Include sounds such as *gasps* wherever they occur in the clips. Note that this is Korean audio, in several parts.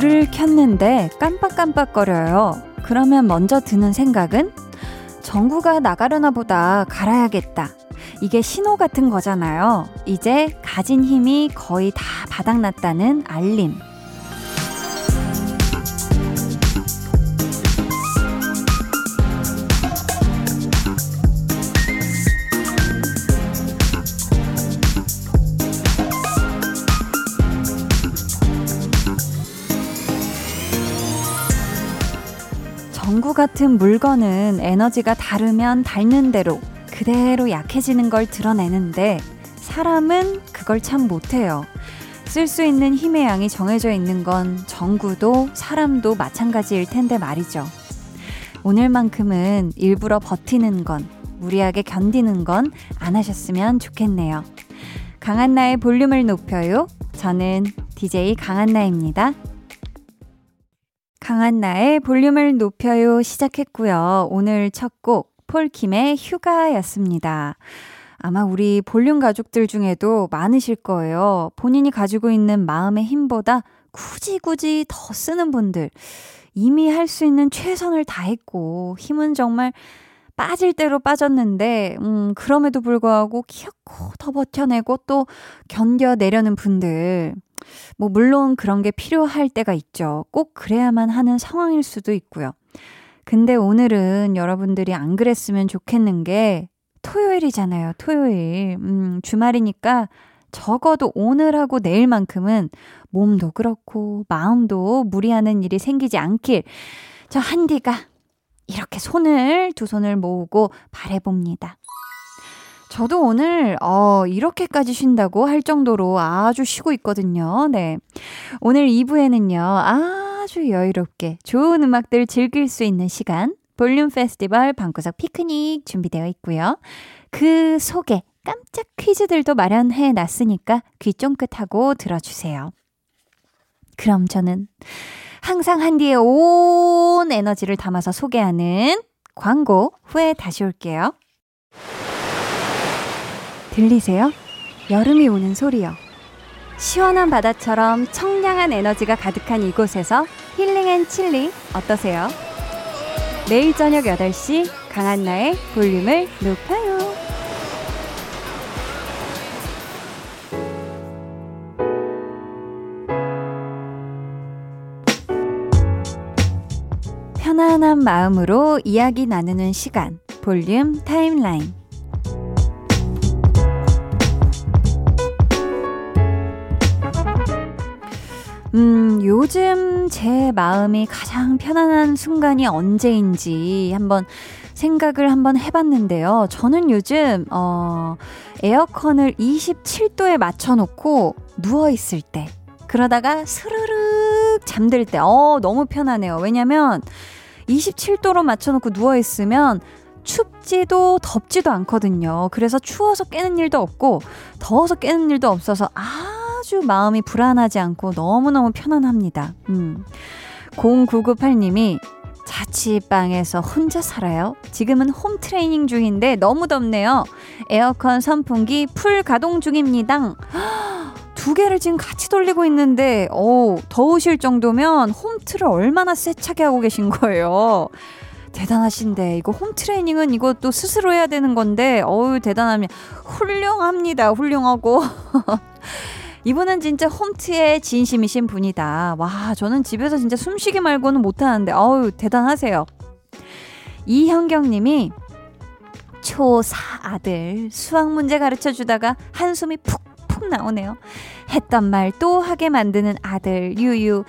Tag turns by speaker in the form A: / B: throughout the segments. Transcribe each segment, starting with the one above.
A: 불을 켰는데 깜빡깜빡거려요. 그러면 먼저 드는 생각은 전구가 나가려나 보다 갈아야겠다. 이게 신호 같은 거잖아요. 이제 가진 힘이 거의 다 바닥났다는 알림. 전구 같은 물건은 에너지가 다르면 닳는 대로 그대로 약해지는 걸 드러내는데 사람은 그걸 참 못해요. 쓸 수 있는 힘의 양이 정해져 있는 건 전구도 사람도 마찬가지일 텐데 말이죠. 오늘만큼은 일부러 버티는 건, 무리하게 견디는 건 안 하셨으면 좋겠네요. 강한나의 볼륨을 높여요. 저는 DJ 강한나입니다. 강한 나의 볼륨을 높여요 시작했고요. 오늘 첫 곡 폴킴의 휴가였습니다. 아마 우리 볼륨 가족들 중에도 많으실 거예요. 본인이 가지고 있는 마음의 힘보다 굳이 굳이 더 쓰는 분들. 이미 할 수 있는 최선을 다했고, 힘은 정말 빠질 대로 빠졌는데, 음, 그럼에도 불구하고 키웠고 더 버텨내고 또 견뎌내려는 분들. 뭐, 물론 그런 게 필요할 때가 있죠. 꼭 그래야만 하는 상황일 수도 있고요. 근데 오늘은 여러분들이 안 그랬으면 좋겠는 게 토요일이잖아요. 토요일. 음, 주말이니까 적어도 오늘하고 내일만큼은 몸도 그렇고 마음도 무리하는 일이 생기지 않길 저 한디가 이렇게 손을 두 손을 모으고 바래봅니다. 저도 오늘 어 이렇게까지 쉰다고 할 정도로 아주 쉬고 있거든요. 네. 오늘 2부에는요. 아주 여유롭게 좋은 음악들 즐길 수 있는 시간 볼륨 페스티벌 방구석 피크닉 준비되어 있고요. 그 속에 깜짝 퀴즈들도 마련해 놨으니까 귀 쫑긋하고 들어주세요. 그럼 저는 항상 한디의 온 에너지를 담아서 소개하는 광고 후에 다시 올게요. 들리세요? 여름이 오는 소리요. 시원한 바다처럼 청량한 에너지가 가득한 이곳에서 healing and chilling 어떠세요? 매일 저녁 8시 강한나의 볼륨을 높여요. 편안한 마음으로 이야기 나누는 시간 볼륨 타임라인 음, 요즘 제 마음이 가장 편안한 순간이 언제인지 한번 생각을 한번 해봤는데요. 저는 요즘, 어, 에어컨을 27도에 맞춰놓고 누워있을 때, 그러다가 스르륵 잠들 때, 어, 너무 편하네요. 왜냐면 27도로 맞춰놓고 누워있으면 춥지도 덥지도 않거든요. 그래서 추워서 깨는 일도 없고, 더워서 깨는 일도 없어서, 아, 아주 마음이 불안하지 않고 너무너무 편안합니다. 음. 0998님이 자취방에서 혼자 살아요. 지금은 home training 중인데 너무 덥네요. 에어컨 선풍기 풀 가동 중입니다. *gasps* 두 개를 지금 같이 돌리고 있는데, 오, 더우실 정도면 홈트를 얼마나 세차게 하고 계신 거예요. 대단하신데, 이거 home training은 이것도 스스로 해야 되는 건데, 어우, 대단합니다. 훌륭합니다. 훌륭하고. *laughs* 이분은 진짜 홈트에 진심이신 분이다. 와, 저는 집에서 진짜 숨쉬기 말고는 못하는데, 어우, 대단하세요. 이현경 님이 초4 아들 수학 문제 가르쳐 주다가 한숨이 푹푹 나오네요. 했던 말 또 하게 만드는 아들 유유.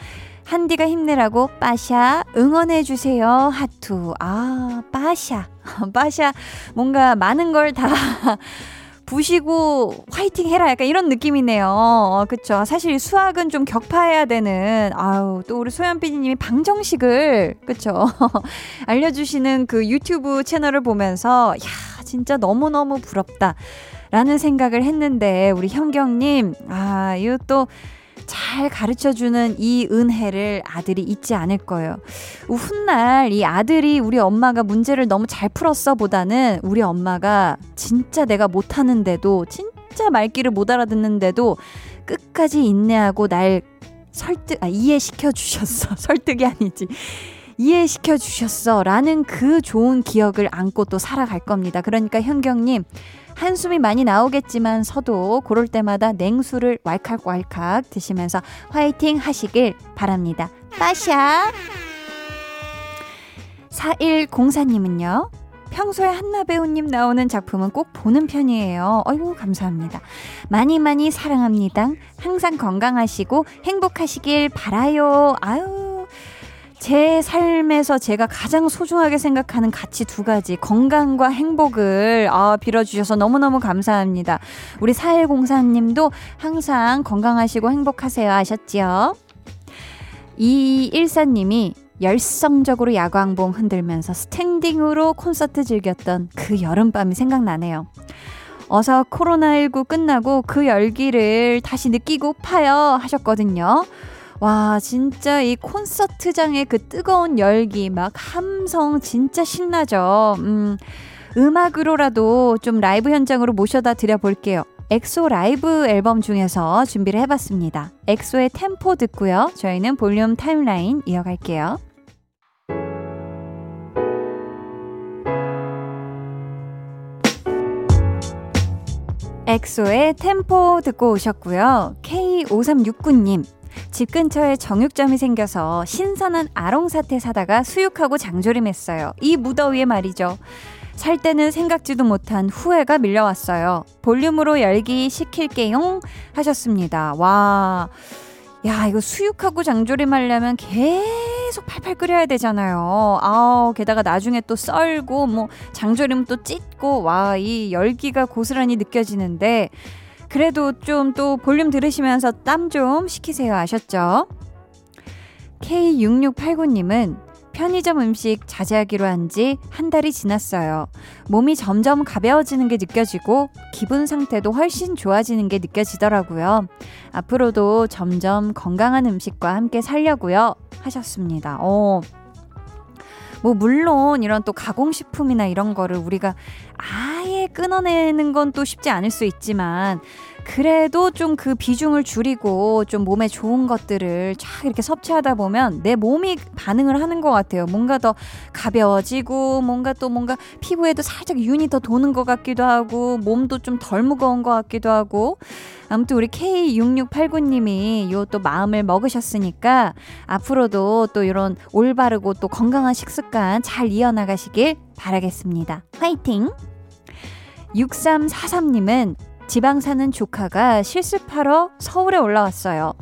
A: 한디가 힘내라고 빠샤 응원해 주세요 하투. 아, 빠샤. *laughs* 빠샤 뭔가 많은 걸다 부시고 화이팅 해라 약간 이런 느낌이네요. 어, 그쵸. 사실 수학은 좀 격파해야 되는, 아우, 또 우리 소연 PD님이 방정식을, 그쵸. *laughs* 알려주시는 그 유튜브 채널을 보면서, 야, 진짜 너무너무 부럽다. 라는 생각을 했는데, 우리 현경님, 아, 이거 또 잘 가르쳐 주는 이 은혜를 아들이 잊지 않을 거예요. 훗날 이 아들이 우리 엄마가 문제를 너무 잘 풀었어 보다는 우리 엄마가 진짜 내가 못하는데도 진짜 말귀를 못 알아듣는데도 끝까지 인내하고 날 설득, 아, 이해시켜 주셨어. *laughs* 설득이 아니지. 이해시켜 주셨어. 라는 그 좋은 기억을 안고 또 살아갈 겁니다. 그러니까 현경님, 한숨이 많이 나오겠지만 서도 고럴 때마다 냉수를 왈칵왈칵 드시면서 화이팅 하시길 바랍니다. 빠샤! 4104님은요. 평소에 한나 배우님 나오는 작품은 꼭 보는 편이에요. 어유 감사합니다. 많이 많이 사랑합니다. 항상 건강하시고 행복하시길 바라요. 아유. 제 삶에서 제가 가장 소중하게 생각하는 가치 두 가지, 건강과 행복을 아, 빌어주셔서 너무너무 감사합니다. 우리 4104님도 항상 건강하시고 행복하세요. 아셨지요? 2214님이 열성적으로 야광봉 흔들면서 스탠딩으로 콘서트 즐겼던 그 여름밤이 생각나네요. 어서 코로나19 끝나고 그 열기를 다시 느끼고 파요 하셨거든요. 와, 진짜 이 콘서트장의 그 뜨거운 열기, 막 함성 진짜 신나죠. 음, 음악으로라도 좀 라이브 현장으로 모셔다 드려 볼게요. 엑소 라이브 앨범 중에서 준비를 해봤습니다. 엑소의 템포 듣고요. 저희는 볼륨 타임라인 이어갈게요. 엑소의 템포 듣고 오셨고요. K5369님. 집 근처에 정육점이 생겨서 신선한 아롱사태 사다가 수육하고 장조림했어요. 이 무더위에 말이죠. 살 때는 생각지도 못한 후회가 밀려왔어요. 볼륨으로 열기 시킬게용 하셨습니다. 와. 야, 이거 수육하고 장조림 하려면 계속 팔팔 끓여야 되잖아요. 아우, 게다가 나중에 또 썰고, 뭐, 장조림 또 찢고, 와, 이 열기가 고스란히 느껴지는데, 그래도 좀 또 볼륨 들으시면서 땀 좀 식히세요. 아셨죠? K6689님은 편의점 음식 자제하기로 한 지 한 달이 지났어요. 몸이 점점 가벼워지는 게 느껴지고 기분 상태도 훨씬 좋아지는 게 느껴지더라고요. 앞으로도 점점 건강한 음식과 함께 살려고요. 하셨습니다. 어. 뭐 물론 이런 또 가공식품이나 이런 거를 우리가 아예 끊어내는 건 또 쉽지 않을 수 있지만 그래도 좀 그 비중을 줄이고 좀 몸에 좋은 것들을 쫙 이렇게 섭취하다 보면 내 몸이 반응을 하는 것 같아요. 뭔가 더 가벼워지고 뭔가 또 뭔가 피부에도 살짝 윤이 더 도는 것 같기도 하고 몸도 좀 덜 무거운 것 같기도 하고 아무튼 우리 K6689님이 요 또 마음을 먹으셨으니까 앞으로도 또 이런 올바르고 또 건강한 식습관 잘 이어나가시길 바라겠습니다. 화이팅! 6343님은 지방 사는 조카가 실습하러 서울에 올라왔어요.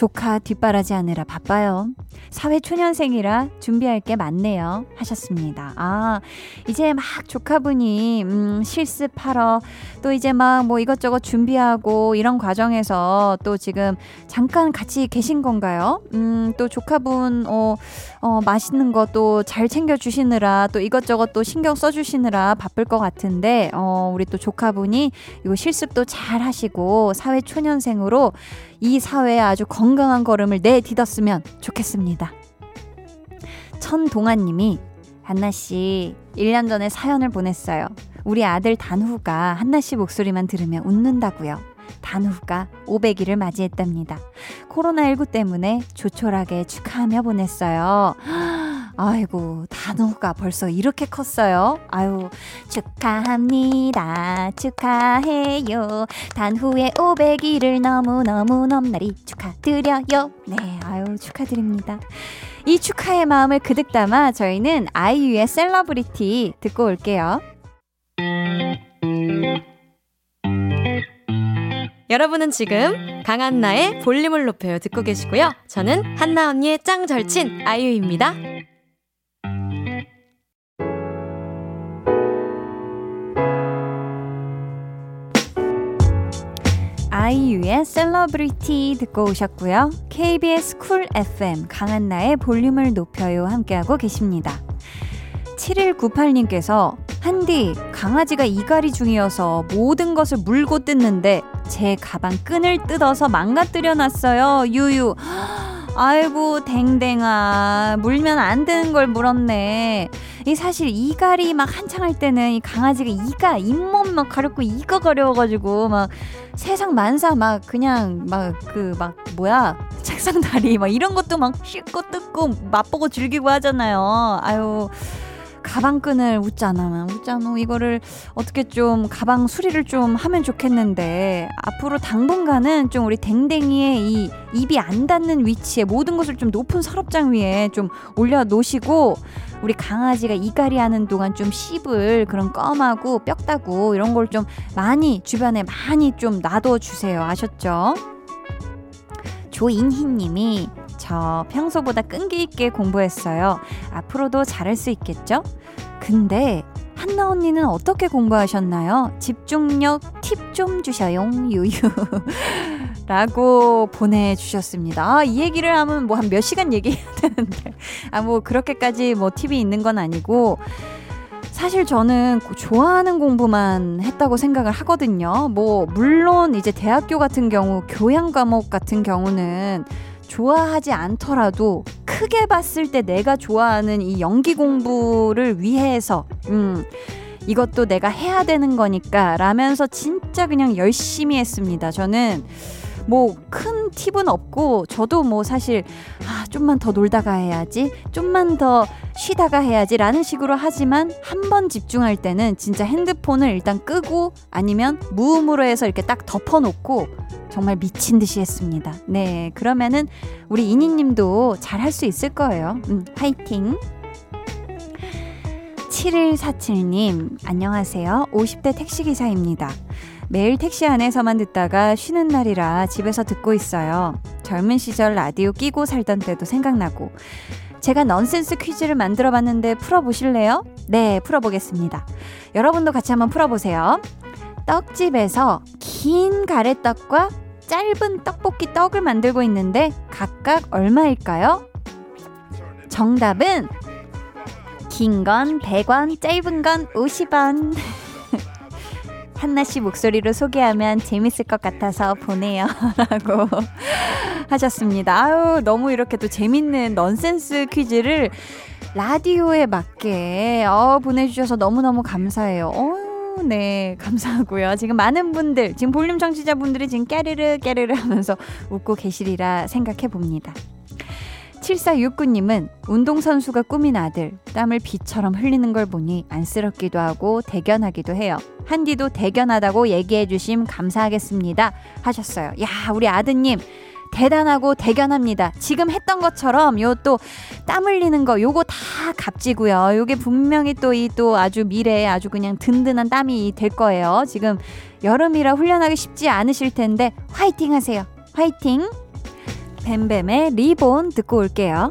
A: 조카 뒷바라지 하느라 바빠요. 사회 초년생이라 준비할 게 많네요. 하셨습니다. 아, 이제 막 조카분이, 음, 실습하러 또 이제 막 뭐 이것저것 준비하고 이런 과정에서 또 지금 잠깐 같이 계신 건가요? 음, 또 조카분, 어, 어, 맛있는 것도 잘 챙겨주시느라 또 이것저것 또 신경 써주시느라 바쁠 것 같은데, 어, 우리 또 조카분이 이거 실습도 잘 하시고 사회 초년생으로 이 사회에 아주 건강 한 걸음을 내딛었으면 좋겠습니다. 천동아님이 한나씨 1년 전에 사연을 보냈어요. 우리 아들 단후가 한나씨 목소리만 들으면 웃는다고요. 단후가 500일을 맞이했답니다. 코로나19 때문에 조촐하게 축하하며 보냈어요. 아이고, 단호가 벌써 이렇게 컸어요. 아유, 축하합니다. 축하해요. 단후의 500일을 너무너무 넘나리 축하드려요. 네, 아유, 축하드립니다. 이 축하의 마음을 그득 담아 저희는 아이유의 셀러브리티 듣고 올게요.
B: 여러분은 지금 강한나의 볼륨을 높여요 듣고 계시고요. 저는 한나 언니의 짱 절친 아이유입니다.
A: 아이유의 셀러브리티 듣고 오셨고요. KBS 쿨 FM 강한나의 볼륨을 높여요 함께하고 계십니다. 7198님께서 한디 강아지가 이갈이 중이어서 모든 것을 물고 뜯는데 제 가방 끈을 뜯어서 망가뜨려 놨어요. 유유. *gasps* 아이고 댕댕아 물면 안 되는 걸 물었네. 이 사실 이갈이 막 한창 할 때는 이 강아지가 이가 잇몸 막 가렵고 이가 가려워가지고 막 세상 만사 막 그냥 막 그막 막 뭐야 *laughs* 책상 다리 막 이런 것도 막 씻고 뜯고 맛보고 즐기고 하잖아요. 아유. 가방끈을 웃잖아, 웃잖아. 이거를 어떻게 좀 가방 수리를 좀 하면 좋겠는데 앞으로 당분간은 좀 우리 댕댕이의 이 입이 안 닿는 위치에 모든 것을 좀 높은 서랍장 위에 좀 올려 놓으시고 우리 강아지가 이갈이 하는 동안 좀 씹을 그런 껌하고 뼈다구 이런 걸 좀 많이 주변에 많이 좀 놔둬 주세요. 아셨죠? 조인희 님이 저 평소보다 끈기 있게 공부했어요. 앞으로도 잘할 수 있겠죠? 근데 한나 언니는 어떻게 공부하셨나요? 집중력 팁 좀 주셔요. 유유. *laughs* 라고 보내주셨습니다. 아, 이 얘기를 하면 뭐 한 몇 시간 얘기해야 *laughs* 되는데. 아, 뭐 그렇게까지 뭐 팁이 있는 건 아니고. 사실 저는 좋아하는 공부만 했다고 생각을 하거든요. 뭐, 물론 이제 대학교 같은 경우, 교양 과목 같은 경우는 좋아하지 않더라도 크게 봤을 때 내가 좋아하는 이 연기 공부를 위해서, 음, 이것도 내가 해야 되는 거니까 라면서 진짜 그냥 열심히 했습니다. 저는 뭐 큰 팁은 없고 저도 뭐 사실 아 좀만 더 놀다가 해야지 좀만 더 쉬다가 해야지 라는 식으로 하지만 한 번 집중할 때는 진짜 핸드폰을 일단 끄고 아니면 무음으로 해서 이렇게 딱 덮어놓고 정말 미친 듯이 했습니다. 네 그러면은 우리 이니님도 잘 할 수 있을 거예요. 음, 화이팅! 7147님, 안녕하세요. 50대 택시기사입니다. 매일 택시 안에서만 듣다가 쉬는 날이라 집에서 듣고 있어요. 젊은 시절 라디오 끼고 살던 때도 생각나고. 제가 넌센스 퀴즈를 만들어 봤는데 풀어보실래요? 네, 풀어보겠습니다. 여러분도 같이 한번 풀어보세요. 떡집에서 긴 가래떡과 짧은 떡볶이 떡을 만들고 있는데 각각 얼마일까요? 정답은 긴 건 100원, 짧은 건 50원. 한나 씨 목소리로 소개하면 재밌을 것 같아서 보내요. *laughs* 라고 하셨습니다. 아유, 너무 이렇게 또 재밌는 넌센스 퀴즈를 라디오에 맞게 어, 보내주셔서 너무너무 감사해요. 어, 네, 감사하고요. 지금 많은 분들, 지금 볼륨 청취자분들이 지금 깨르르 깨르르 하면서 웃고 계시리라 생각해 봅니다. 7469님은 운동선수가 꾸민 아들, 땀을 비처럼 흘리는 걸 보니 안쓰럽기도 하고 대견하기도 해요. 한디도 대견하다고 얘기해 주심 감사하겠습니다. 하셨어요. 야, 우리 아드님. 대단하고 대견합니다. 지금 했던 것처럼 요 또 땀 흘리는 거 요거 다 값지고요. 요게 분명히 또 이또 아주 미래에 아주 그냥 든든한 땀이 될 거예요. 지금 여름이라 훈련하기 쉽지 않으실 텐데 화이팅 하세요. 화이팅! 뱀뱀의 리본 듣고 올게요.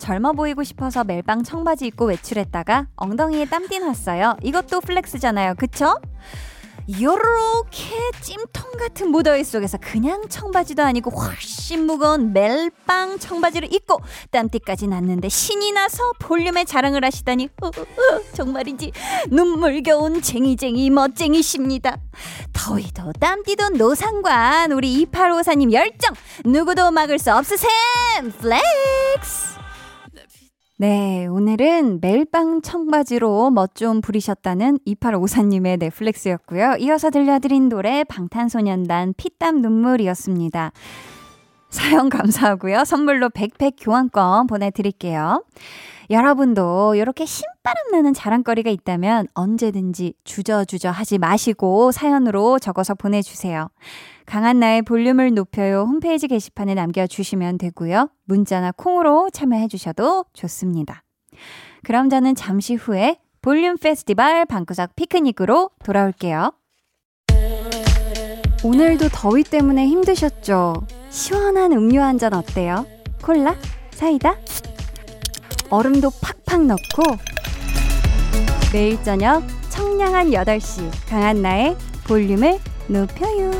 A: 젊어 보이고 싶어서 멜빵 청바지 입고 외출했다가 엉덩이에 땀띠 났어요. 이것도 플렉스잖아요. 그쵸? 요렇게 찜통 같은 무더위 속에서 그냥 청바지도 아니고 훨씬 무거운 멜빵 청바지를 입고 땀띠까지 났는데 신이 나서 볼륨에 자랑을 하시다니 어, 어, 정말인지 눈물겨운 쟁이쟁이 멋쟁이십니다. 더위도 땀띠도 노상관 우리 2854님 열정 누구도 막을 수 없으셈 flex 네, 오늘은 멜빵 청바지로 멋 좀 부리셨다는 2854님의 flex였고요. 이어서 들려드린 노래 방탄소년단 피땀 눈물이었습니다. 사연 감사하고요. 선물로 백팩 교환권 보내드릴게요. 여러분도 이렇게 신바람 나는 자랑거리가 있다면 언제든지 주저주저 하지 마시고 사연으로 적어서 보내주세요. 강한 나의 볼륨을 높여요 홈페이지 게시판에 남겨주시면 되고요. 문자나 콩으로 참여해주셔도 좋습니다. 그럼 저는 잠시 후에 볼륨 페스티벌 방구석 피크닉으로 돌아올게요. 오늘도 더위 때문에 힘드셨죠? 시원한 음료 한 잔 어때요? 콜라? 사이다? 얼음도 팍팍 넣고 매일 저녁 청량한 8시 강한 나의 볼륨을 높여요.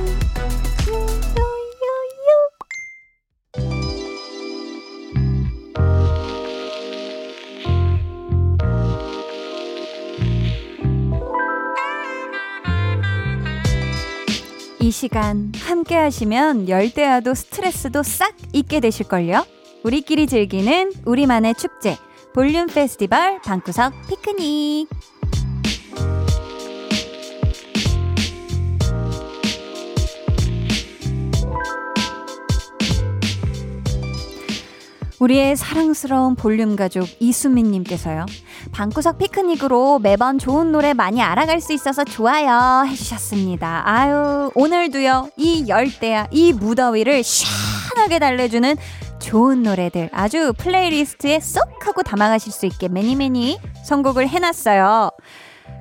A: 이 시간 함께 하시면 열대야도 스트레스도 싹 잊게 되실걸요? 우리끼리 즐기는 우리만의 축제 볼륨 페스티벌 방구석 피크닉 우리의 사랑스러운 볼륨 가족 이수민님께서요. 방구석 피크닉으로 매번 좋은 노래 많이 알아갈 수 있어서 좋아요 해주셨습니다. 아유 오늘도요 이 열대야 이 무더위를 시원하게 달래주는 좋은 노래들 아주 playlist에 쏙 하고 담아가실 수 있게 many many 선곡을 해놨어요.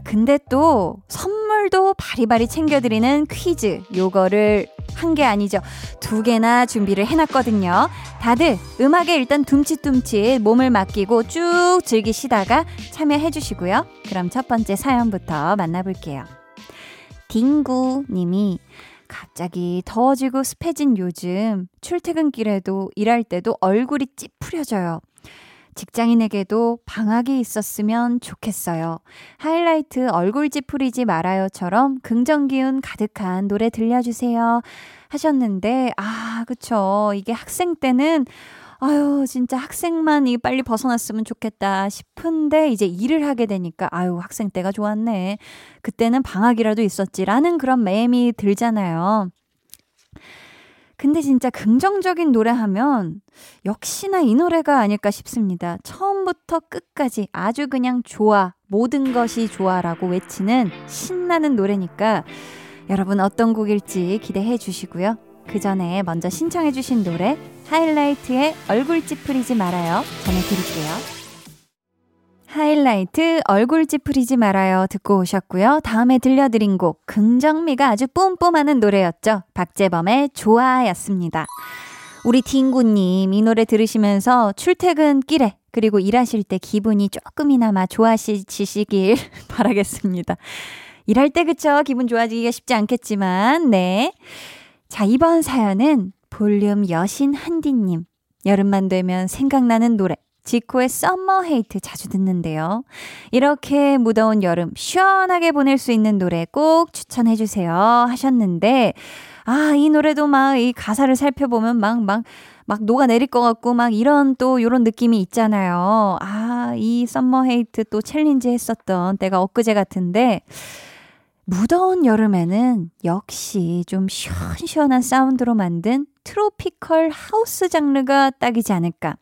A: 근데 또 선물도 바리바리 챙겨드리는 퀴즈 요거를 한 개 아니죠. 두 개나 준비를 해놨거든요. 다들 음악에 일단 둠칫둠칫 몸을 맡기고 쭉 즐기시다가 참여해 주시고요. 그럼 첫 번째 사연부터 만나볼게요. 딩구 님이 갑자기 더워지고 습해진 요즘 출퇴근길에도 일할 때도 얼굴이 찌푸려져요. 직장인에게도 방학이 있었으면 좋겠어요. 하이라이트 얼굴 찌푸리지 말아요처럼 긍정 기운 가득한 노래 들려주세요. 하셨는데, 아, 그쵸. 이게 학생 때는 아유, 진짜 학생만 이 빨리 벗어났으면 좋겠다 싶은데 이제 일을 하게 되니까 아유, 학생 때가 좋았네. 그때는 방학이라도 있었지라는 그런 매임이 들잖아요. 근데 진짜 긍정적인 노래 하면 역시나 이 노래가 아닐까 싶습니다. 처음부터 끝까지 아주 그냥 좋아, 모든 것이 좋아라고 외치는 신나는 노래니까 여러분 어떤 곡일지 기대해 주시고요. 그 전에 먼저 신청해 주신 노래 하이라이트의 얼굴 찌푸리지 말아요 전해드릴게요. 하이라이트 얼굴 찌푸리지 말아요 듣고 오셨고요. 다음에 들려드린 곡 긍정미가 아주 뿜뿜하는 노래였죠. 박재범의 좋아였습니다. 우리 딩구님 이 노래 들으시면서 출퇴근길에 그리고 일하실 때 기분이 조금이나마 좋아지시길 *laughs* 바라겠습니다. 일할 때 그쵸 기분 좋아지기가 쉽지 않겠지만 네. 자, 이번 사연은 볼륨 여신 한디님. 여름만 되면 생각나는 노래. 지코의 Summer Hate 자주 듣는데요. 이렇게 무더운 여름 시원하게 보낼 수 있는 노래 꼭 추천해 주세요 하셨는데, 아, 이 노래도 막 이 가사를 살펴보면 막, 막, 막 녹아내릴 것 같고 막 이런 또 요런 느낌이 있잖아요. 아, 이 Summer Hate 또 challenge 했었던 때가 엊그제 같은데, 무더운 여름에는 역시 좀 시원시원한 사운드로 만든 tropical house 장르가 딱이지 않을까.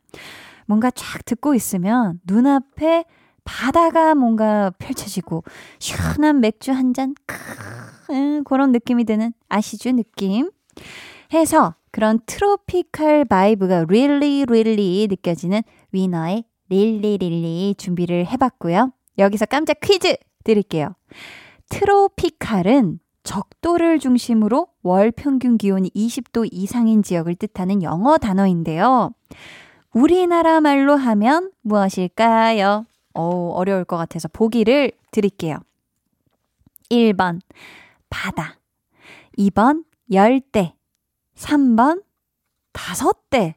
A: 뭔가 쫙 듣고 있으면 눈앞에 바다가 뭔가 펼쳐지고 시원한 맥주 한 잔, 크, 그런 느낌이 드는 아시죠? 느낌. 해서 그런 tropical vibe가 really, really 느껴지는 위너의 Really Really 준비를 해봤고요. 여기서 깜짝 퀴즈 드릴게요. 트로피칼은 적도를 중심으로 월 평균 기온이 20도 이상인 지역을 뜻하는 영어 단어인데요. 우리나라 말로 하면 무엇일까요? 어우, 어려울 것 같아서 보기를 드릴게요. 1번, 바다. 2번, 열대. 3번, 다섯 대.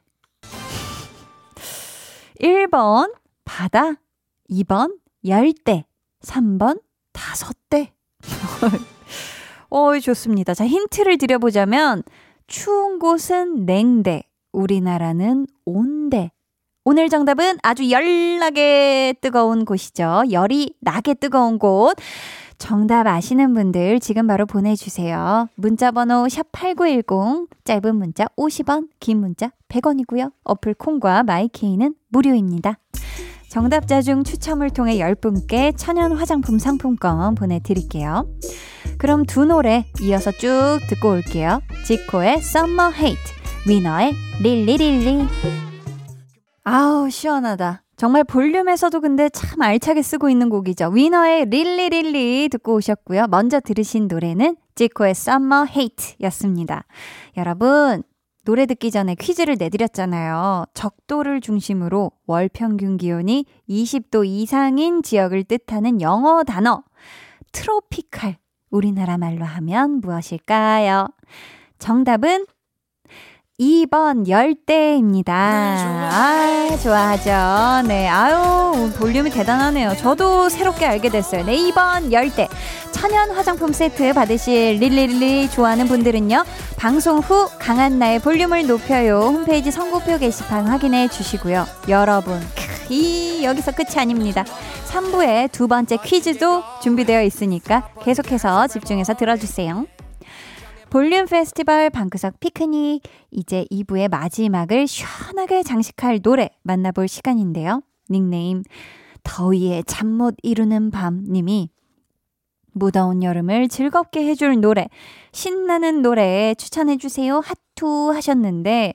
A: 1번, 바다. 2번, 열대. 3번, 다섯 대. *laughs* 어이, 좋습니다. 자, 힌트를 드려보자면, 추운 곳은 냉대, 우리나라는 온대. 오늘 정답은 아주 열나게 뜨거운 곳이죠. 열이 나게 뜨거운 곳. 정답 아시는 분들 지금 바로 보내주세요. 문자번호 샵8910, 짧은 문자 50원, 긴 문자 100원이고요. 어플 콩과 마이케이는 무료입니다. 정답자 중 추첨을 통해 10분께 천연 화장품 상품권 보내드릴게요. 그럼 두 노래 이어서 쭉 듣고 올게요. 지코의 Summer Hate, 위너의 릴리릴리. 아우, 시원하다. 정말 볼륨에서도 근데 참 알차게 쓰고 있는 곡이죠. 위너의 릴리릴리 듣고 오셨고요. 먼저 들으신 노래는 지코의 Summer Hate 였습니다. 여러분, 노래 듣기 전에 퀴즈를 내드렸잖아요. 적도를 중심으로 월 평균 기온이 20도 이상인 지역을 뜻하는 영어 단어. 트로피칼. 우리나라 말로 하면 무엇일까요? 정답은 2번 열대입니다. 아, 좋아하죠. 네, 아유, 볼륨이 대단하네요. 저도 새롭게 알게 됐어요. 네, 2번 열대. 천연 화장품 세트 받으실 릴리릴리 좋아하는 분들은요. 방송 후 강한 나의 볼륨을 높여요. 홈페이지 선고표 게시판 확인해 주시고요. 여러분, 이 여기서 끝이 아닙니다. 3부에 두 번째 퀴즈도 준비되어 있으니까 계속해서 집중해서 들어주세요. 볼륨 페스티벌 방구석 피크닉 이제 2부의 마지막을 시원하게 장식할 노래 만나볼 시간인데요. 닉네임 더위에 잠 못 이루는 밤 님이 무더운 여름을 즐겁게 해줄 노래 신나는 노래 추천해주세요 하투 하셨는데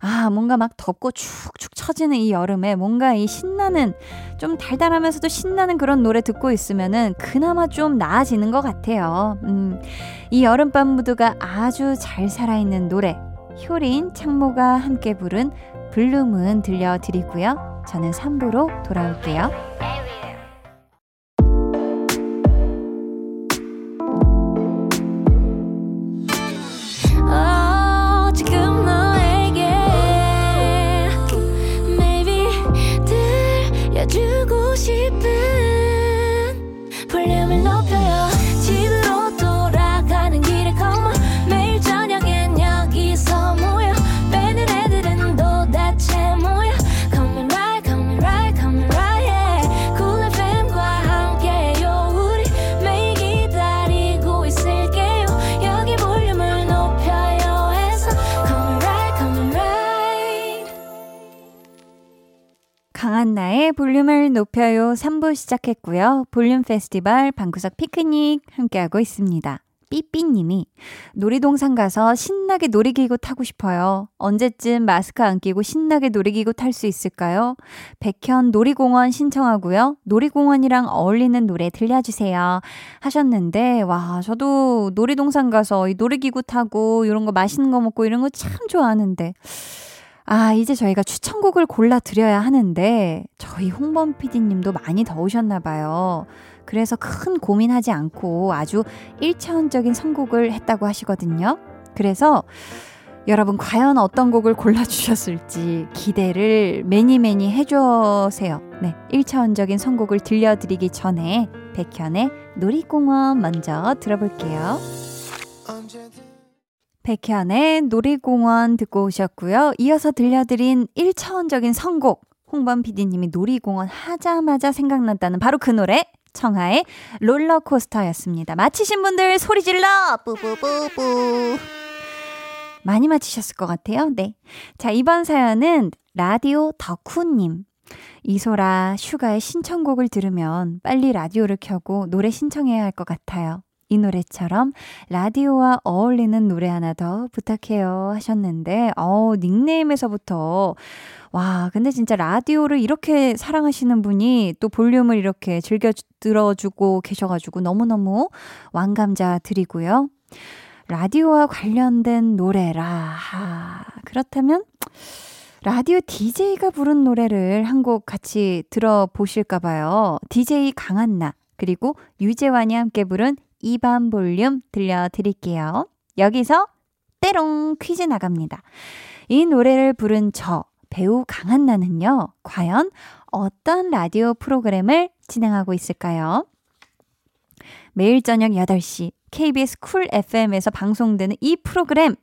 A: 아, 뭔가 막 덥고 축축 처지는 이 여름에 뭔가 이 신나는, 좀 달달하면서도 신나는 그런 노래 듣고 있으면은 그나마 좀 나아지는 것 같아요. 음, 이 여름밤 무드가 아주 잘 살아있는 노래, 효린, 창모가 함께 부른 블룸은 들려드리고요. 저는 3부로 돌아올게요. 강한나의 볼륨을 높여요 3부 시작했고요. 볼륨 페스티벌 방구석 피크닉 함께하고 있습니다. 삐삐님이 놀이동산 가서 신나게 놀이기구 타고 싶어요. 언제쯤 마스크 안 끼고 신나게 놀이기구 탈 수 있을까요? 백현 놀이공원 신청하고요. 놀이공원이랑 어울리는 노래 들려주세요. 하셨는데, 와, 저도 놀이동산 가서 이 놀이기구 타고 이런 거 맛있는 거 먹고 이런 거 참 좋아하는데. 아, 이제 저희가 추천곡을 골라 드려야 하는데, 저희 홍범 PD님도 많이 더우셨나봐요. 그래서 큰 고민하지 않고 아주 1차원적인 선곡을 했다고 하시거든요. 그래서 여러분, 과연 어떤 곡을 골라주셨을지 기대를 매니 매니 해주세요. 네. 1차원적인 선곡을 들려드리기 전에 백현의 놀이공원 먼저 들어볼게요. 백현의 놀이공원 듣고 오셨고요. 이어서 들려드린 1차원적인 선곡. 홍범 PD님이 놀이공원 하자마자 생각났다는 바로 그 노래. 청하의 롤러코스터였습니다. 마치신 분들 소리 질러! 뿌뿌뿌뿌. 많이 맞히셨을 것 같아요. 네. 자, 이번 사연은 라디오 덕후님. 이소라 슈가의 신청곡을 들으면 빨리 라디오를 켜고 노래 신청해야 할 것 같아요. 이 노래처럼 라디오와 어울리는 노래 하나 더 부탁해요 하셨는데, 어 닉네임에서부터, 와, 근데 진짜 라디오를 이렇게 사랑하시는 분이 또 볼륨을 이렇게 즐겨 들어주고 계셔가지고 너무너무 왕감자 드리고요. 라디오와 관련된 노래라. 하, 그렇다면, 라디오 DJ가 부른 노래를 한 곡 같이 들어보실까봐요. DJ 강한나, 그리고 유재환이 함께 부른 이 밤 볼륨 들려드릴게요. 여기서 때롱 퀴즈 나갑니다. 이 노래를 부른 저, 배우 강한나는요, 과연 어떤 라디오 프로그램을 진행하고 있을까요? 매일 저녁 8시 KBS 쿨 FM에서 방송되는 이 프로그램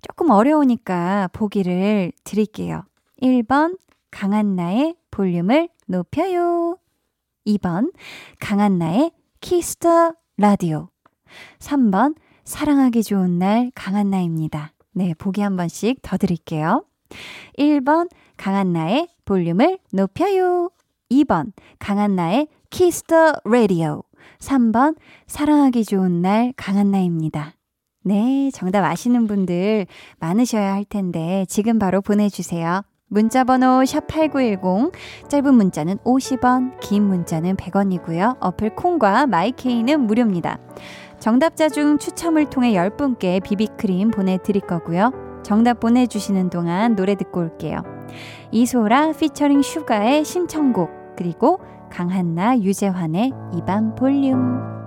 A: 조금 어려우니까 보기를 드릴게요. 1번 강한나의 볼륨을 높여요. 2번 강한나의 키스 더 라디오. 3번, 사랑하기 좋은 날 강한나입니다. 네, 보기 한 번씩 더 드릴게요. 1번, 강한나의 볼륨을 높여요. 2번 강한나의 키스 더 라디오 3번 사랑하기 좋은 날 강한나입니다. 네, 정답 아시는 분들 많으셔야 할 텐데 지금 바로 보내주세요. 문자 번호 샵8910, 짧은 문자는 50원, 긴 문자는 100원이고요. 어플 콩과 마이케이는 무료입니다. 정답자 중 추첨을 통해 10분께 비비크림 보내 드릴 거고요. 정답 보내 주시는 동안 노래 듣고 올게요. 이소라 피처링 슈가의 신청곡, 그리고 강한나, 유재환의 이 밤 볼륨.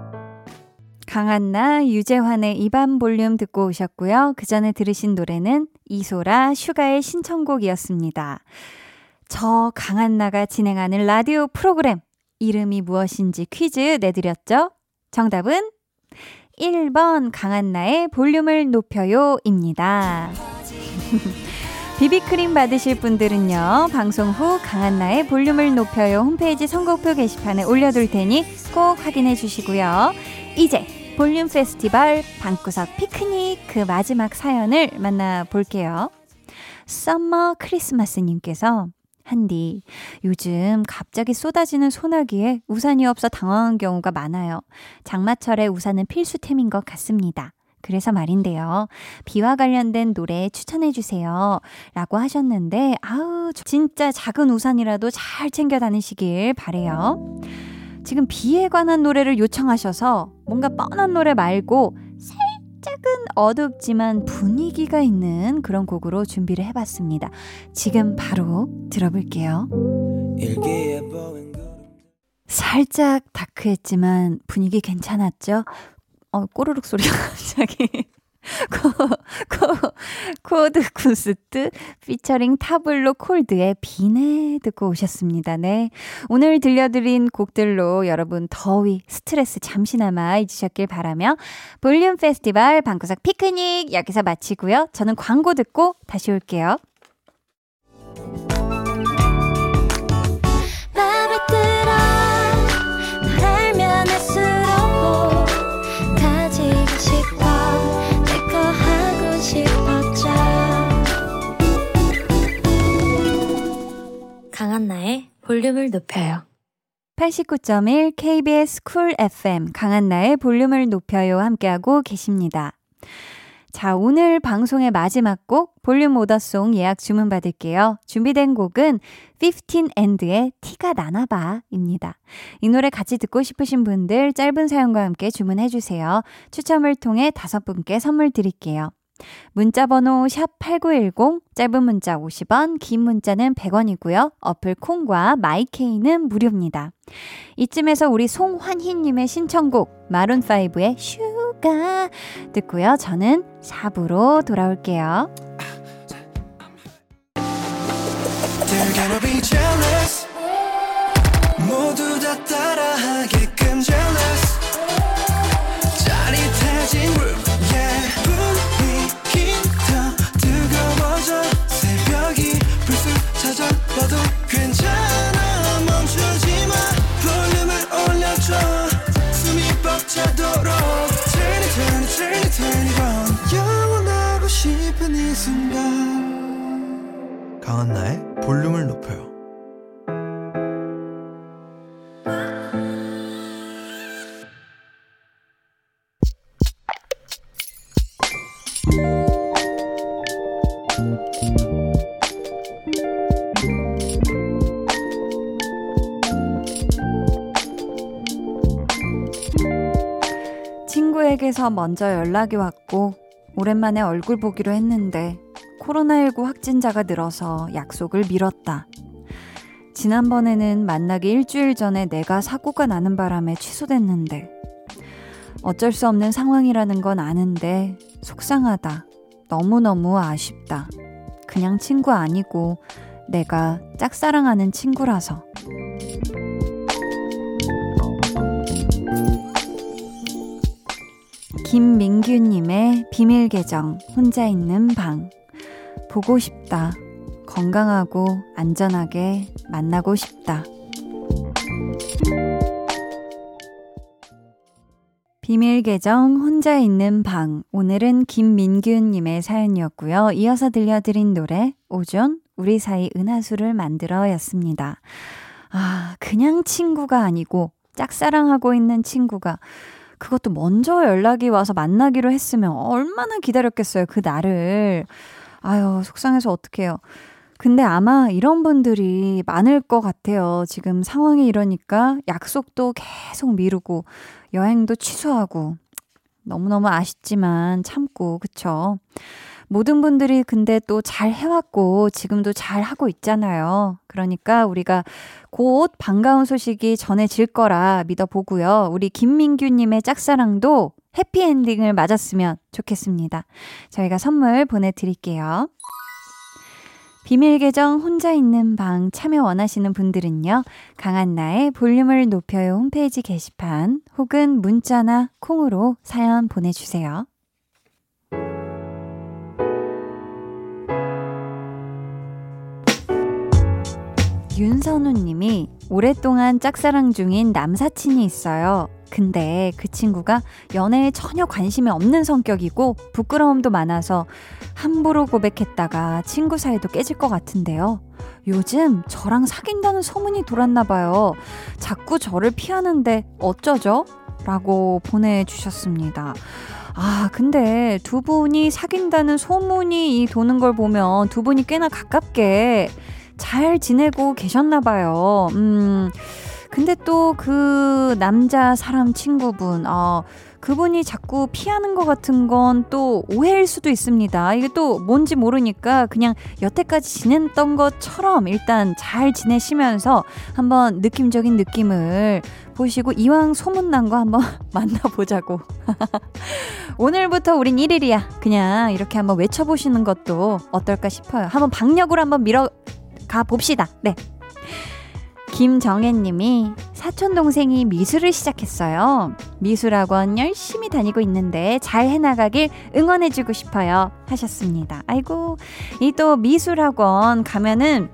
A: 강한나, 유재환의 이 밤 볼륨 듣고 오셨고요. 그 전에 들으신 노래는 이소라, 슈가의 신청곡이었습니다. 저 강한나가 진행하는 라디오 프로그램 이름이 무엇인지 퀴즈 내드렸죠? 정답은 1번 강한나의 볼륨을 높여요입니다. *laughs* 비비크림 받으실 분들은요, 방송 후 강한나의 볼륨을 높여요 홈페이지 선곡표 게시판에 올려둘 테니 꼭 확인해 주시고요. 이제 볼륨 페스티벌 방구석 피크닉 그 마지막 사연을 만나볼게요. 썸머 크리스마스님께서 한디, 요즘 갑자기 쏟아지는 소나기에 우산이 없어 당황한 경우가 많아요. 장마철에 우산은 필수템인 것 같습니다. 그래서 말인데요. 비와 관련된 노래 추천해주세요. 라고 하셨는데, 아우, 진짜 작은 우산이라도 잘 챙겨 다니시길 바래요. 지금 비에 관한 노래를 요청하셔서 뭔가 뻔한 노래 말고 살짝은 어둡지만 분위기가 있는 그런 곡으로 준비를 해봤습니다. 지금 바로 들어볼게요. 살짝 dark했지만 분위기 괜찮았죠? 어, 꼬르륵 소리가 *laughs* 갑자기. 코, 코, 코드 쿤스트 피처링 타블로 콜드의 비네 듣고 오셨습니다. 네. 오늘 들려드린 곡들로 여러분 더위, 스트레스 잠시나마 잊으셨길 바라며 볼륨 페스티벌 방구석 피크닉 여기서 마치고요. 저는 광고 듣고 다시 올게요.
B: 강한나의 볼륨을 높여요.
A: 89.1 KBS 쿨 FM 강한나의 볼륨을 높여요 함께하고 계십니다. 자, 오늘 방송의 마지막 곡 볼륨 오더송 예약 주문 받을게요. 준비된 곡은 15 and의 티가 나나봐입니다. 이 노래 같이 듣고 싶으신 분들 짧은 사연과 함께 주문해 주세요. 추첨을 통해 다섯 분께 선물 드릴게요. 문자 번호 샵8910 짧은 문자 50원 긴 문자는 100원이고요. 어플 콩과 마이케이는 무료입니다. 이쯤에서 우리 송환희 님의 신청곡 마룬 5의 슈가 듣고요. 저는 4부로 돌아올게요. 강한나의 볼륨을 높여요 친구에게서 먼저 연락이 왔고 오랜만에 얼굴 보기로 했는데 코로나19 확진자가 늘어서 약속을 미뤘다. 지난번에는 만나기 일주일 전에 내가 사고가 나는 바람에 취소됐는데 어쩔 수 없는 상황이라는 건 아는데 속상하다. 너무너무 아쉽다. 그냥 친구 아니고 내가 짝사랑하는 친구라서. 김민규님의 비밀 계정, 혼자 있는 방. 보고 싶다. 건강하고 안전하게 만나고 싶다. 비밀 계정 혼자 있는 방. 오늘은 김민규님의 사연이었고요. 이어서 들려드린 노래 오존 우리 사이 은하수를 만들어 였습니다. 아, 그냥 친구가 아니고 짝사랑하고 있는 친구가 그것도 먼저 연락이 와서 만나기로 했으면 얼마나 기다렸겠어요, 그 날을. 아유, 속상해서 어떡해요. 근데 아마 이런 분들이 많을 것 같아요. 지금 상황이 이러니까 약속도 계속 미루고 여행도 취소하고 너무너무 아쉽지만 참고, 그쵸? 모든 분들이 근데 또 잘 해왔고 지금도 잘 하고 있잖아요. 그러니까 우리가 곧 반가운 소식이 전해질 거라 믿어보고요. 우리 김민규님의 짝사랑도 해피엔딩을 맞았으면 좋겠습니다. 저희가 선물 보내드릴게요. 비밀 계정 혼자 있는 방 참여 원하시는 분들은요. 강한나의 볼륨을 높여요 홈페이지 게시판 혹은 문자나 콩으로 사연 보내주세요. 윤선우 님이 오랫동안 짝사랑 중인 남사친이 있어요. 근데 그 친구가 연애에 전혀 관심이 없는 성격이고 부끄러움도 많아서 함부로 고백했다가 친구 사이도 깨질 것 같은데요. 요즘 저랑 사귄다는 소문이 돌았나 봐요. 자꾸 저를 피하는데 어쩌죠? 라고 보내주셨습니다. 아, 근데 두 분이 사귄다는 소문이 도는 걸 보면 두 분이 꽤나 가깝게 잘 지내고 계셨나 봐요. 음. 근데 또 그 남자 사람 친구분, 어, 그분이 자꾸 피하는 것 같은 건 또 오해일 수도 있습니다. 이게 또 뭔지 모르니까 그냥 여태까지 지냈던 것처럼 일단 잘 지내시면서 한번 느낌적인 느낌을 보시고 이왕 소문난 거 한번 *laughs* 만나보자고. *laughs* 오늘부터 우린 1일이야. 그냥 이렇게 한번 외쳐보시는 것도 어떨까 싶어요. 한번 박력으로 한번 밀어 가 봅시다. 네. 김정혜님이 사촌동생이 미술을 시작했어요. 미술학원 열심히 다니고 있는데 잘 해나가길 응원해주고 싶어요. 하셨습니다. 아이고, 이 또 미술학원 가면은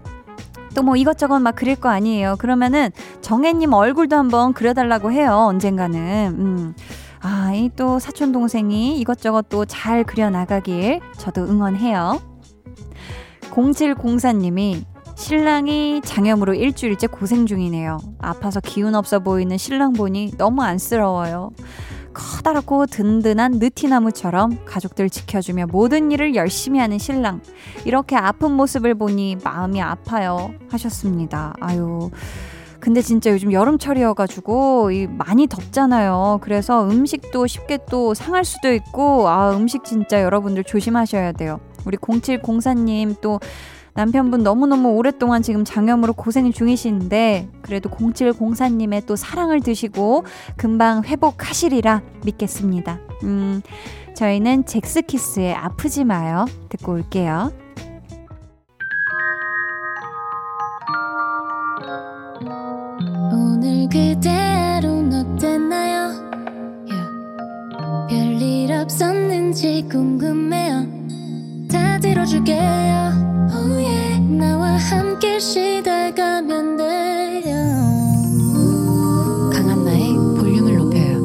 A: 또 뭐 이것저것 막 그릴 거 아니에요. 그러면은 정혜님 얼굴도 한번 그려달라고 해요. 언젠가는. 음. 아, 이 또 사촌동생이 이것저것 또 잘 그려나가길 저도 응원해요. 0704님이 신랑이 장염으로 일주일째 고생 중이네요. 아파서 기운 없어 보이는 신랑 보니 너무 안쓰러워요. 커다랗고 든든한 느티나무처럼 가족들 지켜주며 모든 일을 열심히 하는 신랑. 이렇게 아픈 모습을 보니 마음이 아파요. 하셨습니다. 아유. 근데 진짜 요즘 여름철이어가지고 이 많이 덥잖아요. 그래서 음식도 쉽게 또 상할 수도 있고 아 음식 진짜 여러분들 조심하셔야 돼요. 우리 0704님 또 남편분 너무너무 오랫동안 지금 장염으로 고생 중이신데 그래도 0704님의 또 사랑을 드시고 금방 회복하시리라 믿겠습니다. 음, 저희는 잭스키스의 아프지 마요 듣고 올게요. 오늘 그대로는 어땠나요? Yeah. 별일 없었는지 궁금해요. 다 들어줄게요. Oh yeah. 나와 함께 시달가면 돼요. 강한나의 볼륨을 높여요.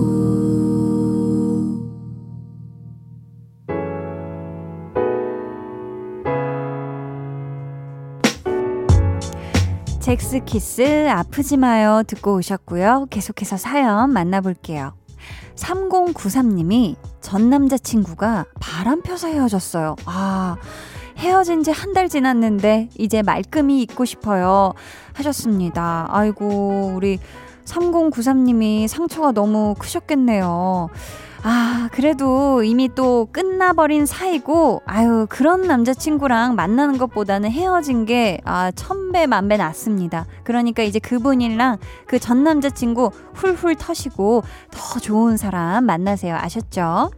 A: 잭스 키스 아프지 마요 듣고 오셨고요. 계속해서 사연 만나볼게요. 3093님이 전 남자친구가 바람 펴서 헤어졌어요. 아, 헤어진 지 한 달 지났는데 이제 말끔히 잊고 싶어요. 하셨습니다. 아이고, 우리 3093님이 상처가 너무 크셨겠네요. 아, 그래도 이미 또 끝나버린 사이고, 아유, 그런 남자친구랑 만나는 것보다는 헤어진 게, 아, 천배, 만배 낫습니다. 그러니까 이제 그분이랑 그 전 남자친구 훌훌 터시고 더 좋은 사람 만나세요. 아셨죠?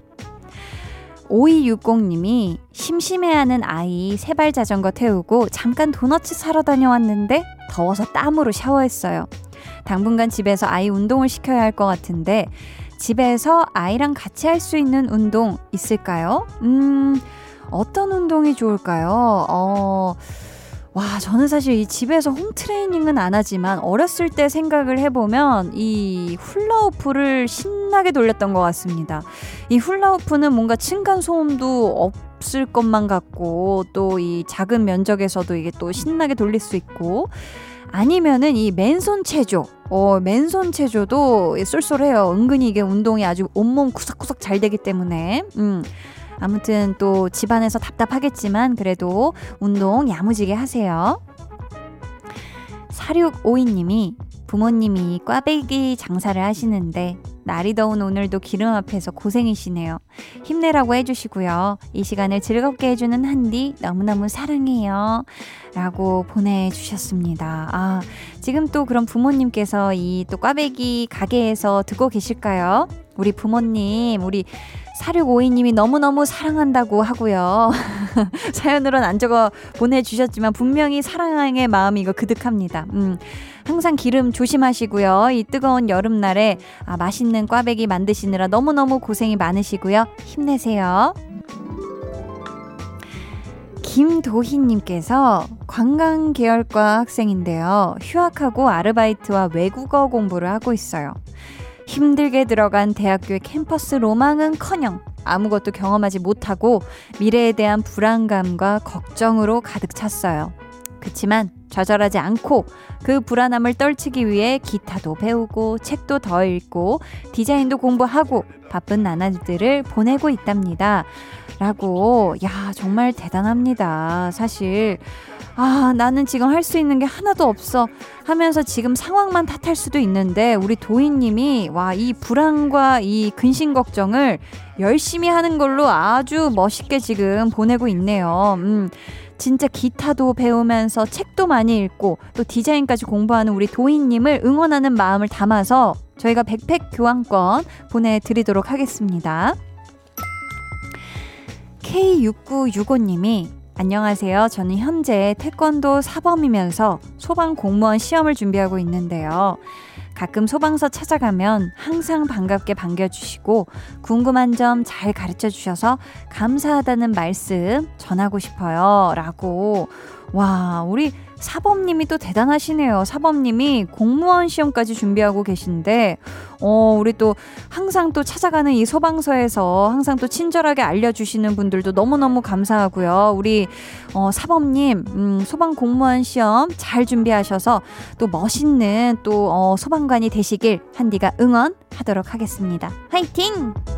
A: 5260님이 심심해하는 아이 세발 자전거 태우고 잠깐 도너츠 사러 다녀왔는데 더워서 땀으로 샤워했어요. 당분간 집에서 아이 운동을 시켜야 할 것 같은데 집에서 아이랑 같이 할 수 있는 운동 있을까요? 음, 어떤 운동이 좋을까요? 어, 와, 저는 사실 이 집에서 홈 트레이닝은 안 하지만 어렸을 때 생각을 해보면 이 훌라후프를 신나게 돌렸던 것 같습니다. 이 훌라후프는 뭔가 층간 소음도 없을 것만 같고 또 이 작은 면적에서도 이게 또 신나게 돌릴 수 있고 아니면은 이 맨손 체조. 어, 맨손 체조도 쏠쏠해요. 은근히 이게 운동이 아주 온몸 구석구석 잘 되기 때문에. 음. 아무튼 또 집안에서 답답하겠지만 그래도 운동 야무지게 하세요. 4652님이 부모님이 꽈배기 장사를 하시는데 날이 더운 오늘도 기름 앞에서 고생이시네요. 힘내라고 해주시고요. 이 시간을 즐겁게 해주는 한디 너무너무 사랑해요. 라고 보내주셨습니다. 아, 지금 또 그럼 부모님께서 이 또 꽈배기 가게에서 듣고 계실까요? 우리 부모님, 우리 4652님이 너무너무 사랑한다고 하고요. *laughs* 사연으로는 안 적어 보내주셨지만 분명히 사랑의 마음이 이거 그득합니다. 음, 항상 기름 조심하시고요. 이 뜨거운 여름날에 아, 맛있는 꽈배기 만드시느라 너무너무 고생이 많으시고요. 힘내세요. 김도희님께서 관광 계열과 학생인데요. 휴학하고 아르바이트와 외국어 공부를 하고 있어요. 힘들게 들어간 대학교의 캠퍼스 로망은 커녕 아무것도 경험하지 못하고 미래에 대한 불안감과 걱정으로 가득 찼어요. 그치만 좌절하지 않고 그 불안함을 떨치기 위해 기타도 배우고 책도 더 읽고 디자인도 공부하고 바쁜 나날들을 보내고 있답니다. 라고, 야, 정말 대단합니다. 사실, 아, 나는 지금 할 수 있는 게 하나도 없어. 하면서 지금 상황만 탓할 수도 있는데, 우리 도희님이, 와, 이 불안과 이 근심 걱정을 열심히 하는 걸로 아주 멋있게 지금 보내고 있네요. 음. 진짜 기타도 배우면서 책도 많이 읽고 또 디자인까지 공부하는 우리 도희님을 응원하는 마음을 담아서 저희가 백팩 교환권 보내드리도록 하겠습니다. K6965님이 안녕하세요. 저는 현재 태권도 사범이면서 소방 공무원 시험을 준비하고 있는데요. 가끔 소방서 찾아가면 항상 반갑게 반겨주시고 궁금한 점 잘 가르쳐 주셔서 감사하다는 말씀 전하고 싶어요. 라고. 와, 우리 사범님이 또 대단하시네요. 사범님이 공무원 시험까지 준비하고 계신데, 어, 우리 또 항상 또 찾아가는 이 소방서에서 항상 또 친절하게 알려주시는 분들도 너무너무 감사하고요. 우리, 어, 사범님, 음, 소방 공무원 시험 잘 준비하셔서 또 멋있는 또, 어, 소방관이 되시길 한디가 응원하도록 하겠습니다. 화이팅!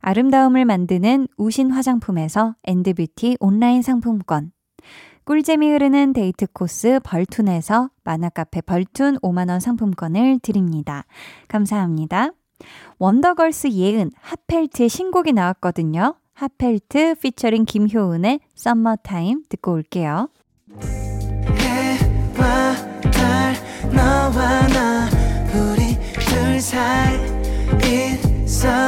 A: 아름다움을 만드는 우신 화장품에서 엔드뷰티 온라인 상품권. 꿀잼이 흐르는 데이트 코스 벌툰에서 만화카페 벌툰 5만원 상품권을 드립니다. 감사합니다. 원더걸스 예은, 핫펠트의 신곡이 나왔거든요. 핫펠트 피처링 김효은의 썸머타임 듣고 올게요. 해와 달, 너와 나, 우리 둘 사이 있어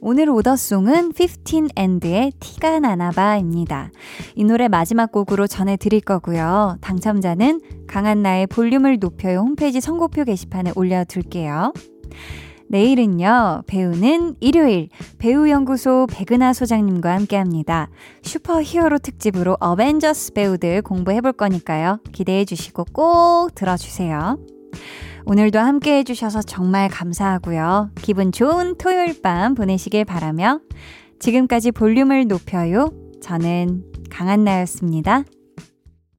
A: 오늘 오더송은 15and의 티가 나나봐입니다. 이 노래 마지막 곡으로 전해드릴 거고요. 당첨자는 강한나의 볼륨을 높여요 홈페이지 선곡표 게시판에 올려둘게요. 내일은요, 배우는 일요일, 배우연구소 백은하 소장님과 함께 합니다. 슈퍼 히어로 특집으로 어벤져스 배우들 공부해 볼 거니까요. 기대해 주시고 꼭 들어주세요. 오늘도 함께 해주셔서 정말 감사하고요. 기분 좋은 토요일 밤 보내시길 바라며 지금까지 볼륨을 높여요. 저는 강한나였습니다.